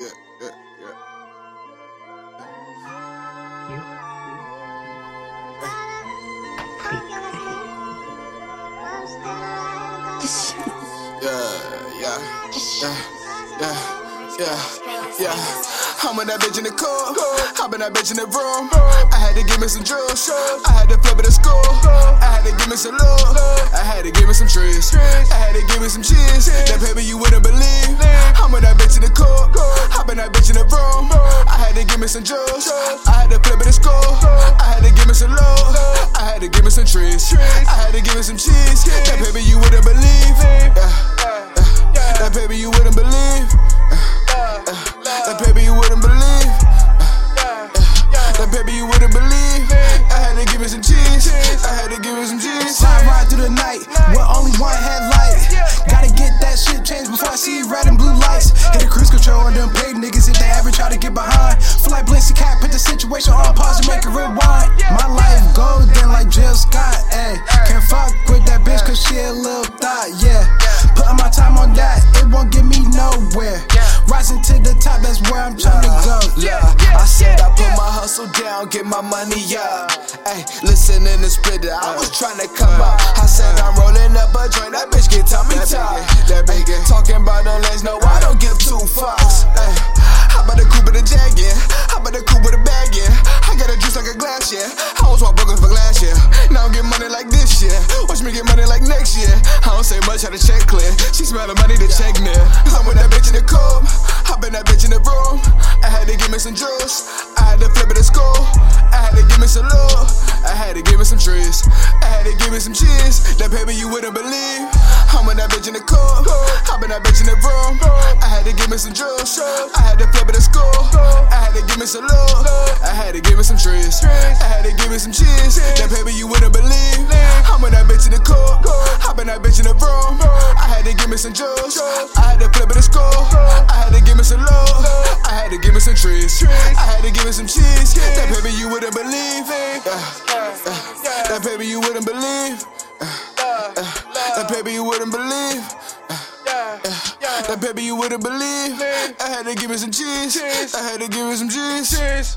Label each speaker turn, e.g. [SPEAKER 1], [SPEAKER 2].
[SPEAKER 1] yeah, yeah, yeah. Yeah, yeah, yeah, yeah, yeah, yeah. I'm in that bitch in the car. I'm in that bitch in the room. I had to give me some drugs. I had to flip it at school. I had to give me some love. I had to give me some trees. I had to give me some cheese. That paper you wouldn't believe. I'm in that bitch in the car some drugs, I had to flip it at school. I had to give me some love, I had to give me some trees. I had to give me some cheese.
[SPEAKER 2] Situation on pause and make it rewind. My life golden like Jill Scott, ayy. Can't fuck with that bitch cause she a little thought, yeah. Putting my time on that, it won't get me nowhere. Rising to the top, that's where I'm trying to go.
[SPEAKER 1] Yeah, I said I put my hustle down, get my money up. Hey, listen in the split. I was trying to come up. I said I'm rolling up was walk broken for glass, yeah. Now I'm getting money like this, yeah. Watch me get money like next year. I don't say much, had to check clear. She smell the money, the check near. Cause I'm with that bitch in the club. Hop in that bitch in the room. I had to give me some juice. Had to give me some trees. I had to give me some cheese. That paper you wouldn't believe. I'm in that bitch in the coupe. Hop in that bitch in the room. I had to give me some juice. I had to flip it at school. I had to give me some love. I had to give me some trees. I had to give me some cheese. That paper you wouldn't believe. I'm in that bitch in the coupe. Hop in that bitch in the room. I had to give me some juice. I had to flip it at school. I had to give me some love. I had to give me some trees. I had to give me some cheese. That paper you wouldn't believe. Yeah. That baby you wouldn't believe. That baby you wouldn't believe. That baby you wouldn't believe. I had to give me some cheese. I had to give me some cheese.